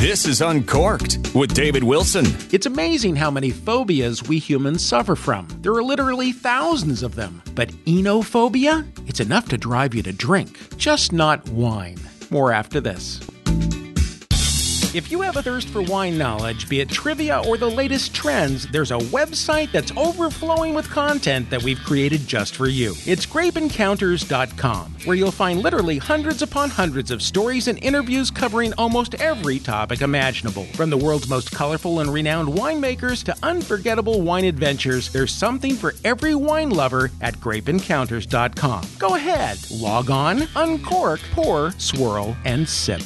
This is Uncorked with David Wilson. It's amazing how many phobias we humans suffer from. There are literally thousands of them. But oenophobia? It's enough to drive you to drink, just not wine. More after this. If you have a thirst for wine knowledge, be it trivia or the latest trends, there's a website that's overflowing with content that we've created just for you. It's grapeencounters.com, where you'll find literally hundreds upon hundreds of stories and interviews covering almost every topic imaginable. From the world's most colorful and renowned winemakers to unforgettable wine adventures, there's something for every wine lover at grapeencounters.com. Go ahead, log on, uncork, pour, swirl, and sip.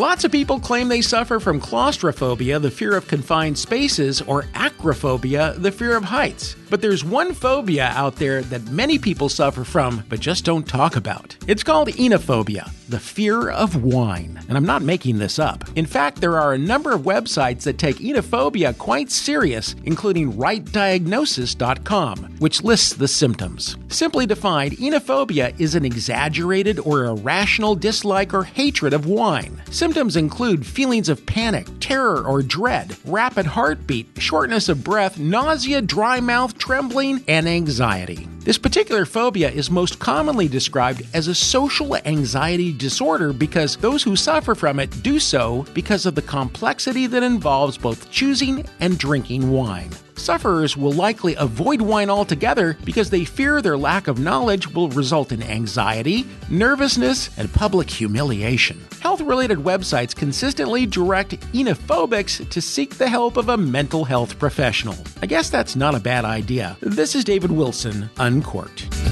Lots of people claim they suffer from claustrophobia, the fear of confined spaces, or acrophobia, the fear of heights. But there's one phobia out there that many people suffer from, but just don't talk about. It's called oenophobia, the fear of wine. And I'm not making this up. In fact, there are a number of websites that take oenophobia quite serious, including rightdiagnosis.com, which lists the symptoms. Simply defined, oenophobia is an exaggerated or irrational dislike or hatred of wine. Symptoms include feelings of panic, terror, or dread, rapid heartbeat, shortness of breath, nausea, dry mouth, trembling, and anxiety. This particular phobia is most commonly described as a social anxiety disorder because those who suffer from it do so because of the complexity that involves both choosing and drinking wine. Sufferers will likely avoid wine altogether because they fear their lack of knowledge will result in anxiety, nervousness, and public humiliation. Health related websites consistently direct oenophobics to seek the help of a mental health professional. I guess that's not a bad idea. This is David Wilson, Uncorked.